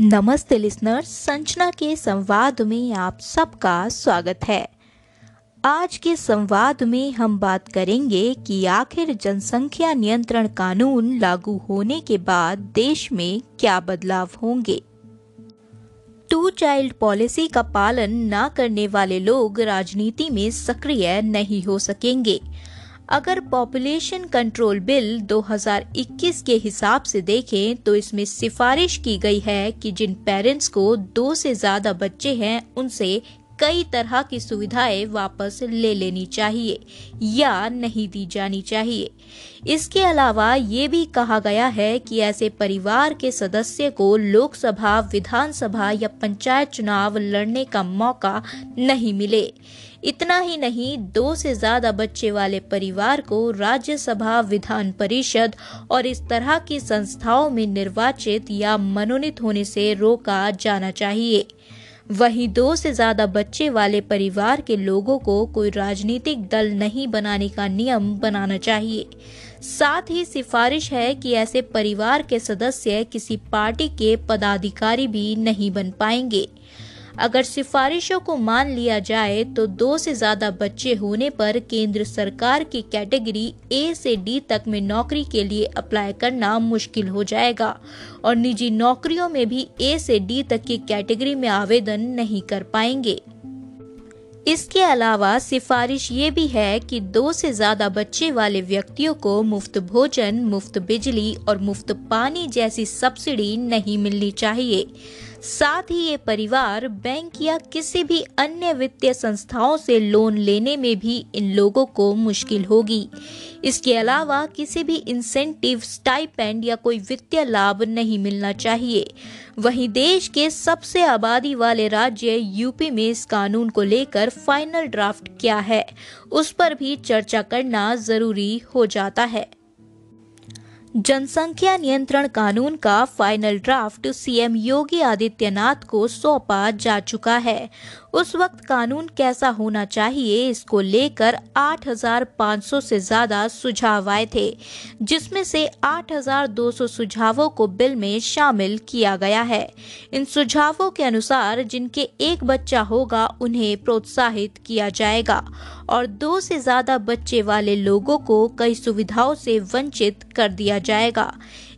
नमस्ते लिसनर्स संचना के संवाद में आप सबका स्वागत है। आज के संवाद में हम बात करेंगे कि आखिर जनसंख्या नियंत्रण कानून लागू होने के बाद देश में क्या बदलाव होंगे। टू चाइल्ड पॉलिसी का पालन न करने वाले लोग राजनीति में सक्रिय नहीं हो सकेंगे। अगर पॉपुलेशन कंट्रोल बिल 2021 के हिसाब से देखें तो इसमें सिफारिश की गई है कि जिन पेरेंट्स को दो से ज़्यादा बच्चे हैं, उनसे कई तरह की सुविधाएँ वापस ले लेनी चाहिए या नहीं दी जानी चाहिए। इसके अलावा ये भी कहा गया है कि ऐसे परिवार के सदस्य को लोकसभा, विधानसभा या पंचायत चुनाव लड़ने का मौका नहीं मिले। इतना ही नहीं, दो से ज़्यादा बच्चे वाले परिवार को राज्यसभा, विधान परिषद और इस तरह की संस्थाओं में निर्वाचित या मनोनीत होने से रोका जाना चाहिए। वहीं दो से ज़्यादा बच्चे वाले परिवार के लोगों को कोई राजनीतिक दल नहीं बनाने का नियम बनाना चाहिए। साथ ही सिफारिश है कि ऐसे परिवार के सदस्य किसी पार्टी के पदाधिकारी भी नहीं बन पाएँगे। अगर सिफारिशों को मान लिया जाए तो दो से ज़्यादा बच्चे होने पर केंद्र सरकार की कैटेगरी ए से डी तक में नौकरी के लिए अप्लाई करना मुश्किल हो जाएगा। और निजी नौकरियों में भी ए से डी तक की कैटेगरी में आवेदन नहीं कर पाएँगे। इसके अलावा सिफारिश ये भी है कि दो से ज़्यादा बच्चे वाले व्यक्तियों को मुफ़्त भोजन, मुफ़्त बिजली और मुफ़्त पानी जैसी सब्सिडी नहीं मिलनी चाहिए। साथ ही ये परिवार बैंक या किसी भी अन्य वित्तीय संस्थाओं से लोन लेने में भी इन लोगों को मुश्किल होगी। इसके अलावा किसी भी इंसेंटिव स्टाइपेंड या कोई वित्तीय लाभ नहीं मिलना चाहिए। वहीं देश के सबसे आबादी वाले राज्य यूपी में इस कानून को लेकर फाइनल ड्राफ्ट क्या है, उस पर भी चर्चा करना ज़रूरी हो जाता है। जनसंख्या नियंत्रण कानून का final draft CM Yogi Adityanath को सौंपा जा चुका है। उस वक्त कानून कैसा होना चाहिए इसको लेकर 8,500 से ज़्यादा सुझाव आए थे जिसमें से 8,200 सुझावों को बिल में शामिल किया गया है। इन सुझावों के अनुसार जिनके एक बच्चा होगा उन्हें प्रोत्साहित किया जाएगा और दो से ज़्यादा बच्चे वाले लोगों को कई सुविधाओं से वंचित कर दिया जाएगा।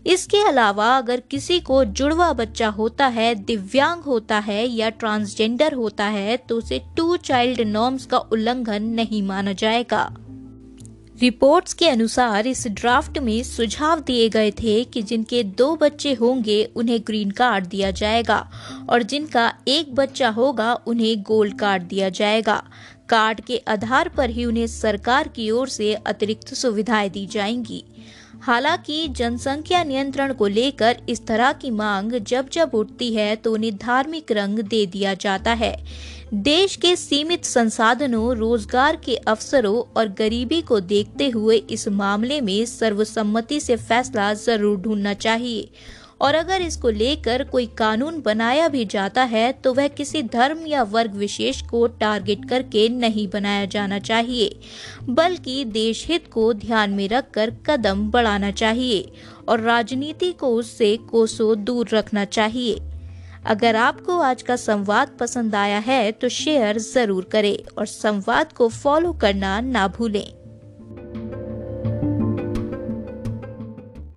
इसके अलावा अगर किसी को जुड़वा बच्चा होता है, दिव्यांग होता है या ट्रांसजेंडर होता है तो उसे टू चाइल्ड नॉर्म्स का उल्लंघन नहीं माना जाएगा। रिपोर्ट्स के अनुसार इस ड्राफ्ट में सुझाव दिए गए थे कि जिनके दो बच्चे होंगे, उन्हें ग्रीन कार्ड दिया जाएगा और जिनका एक बच्चा होगा, उन्हें गोल्ड कार्ड दिया जाएगा। कार्ड के आधार पर ही उन्हें सरकार की ओर से अतिरिक्त सुविधाएँ दी जाएँगी। हालाँकि जनसंख्या नियंत्रण को लेकर इस तरह की मांग जब जब उठती है तो उन्हें धार्मिक रंग दे दिया जाता है। देश के सीमित संसाधनों, रोज़गार के अवसरों और गरीबी को देखते हुए इस मामले में सर्वसम्मति से फैसला ज़रूर ढूंढना चाहिए। और अगर इसको लेकर कोई कानून बनाया भी जाता है तो वह किसी धर्म या वर्ग विशेष को टारगेट करके नहीं बनाया जाना चाहिए, बल्कि देश हित को ध्यान में रखकर कदम बढ़ाना चाहिए और राजनीति को उससे कोसों दूर रखना चाहिए। अगर आपको आज का संवाद पसंद आया है तो शेयर ज़रूर करें और संवाद को फॉलो करना ना भूलें।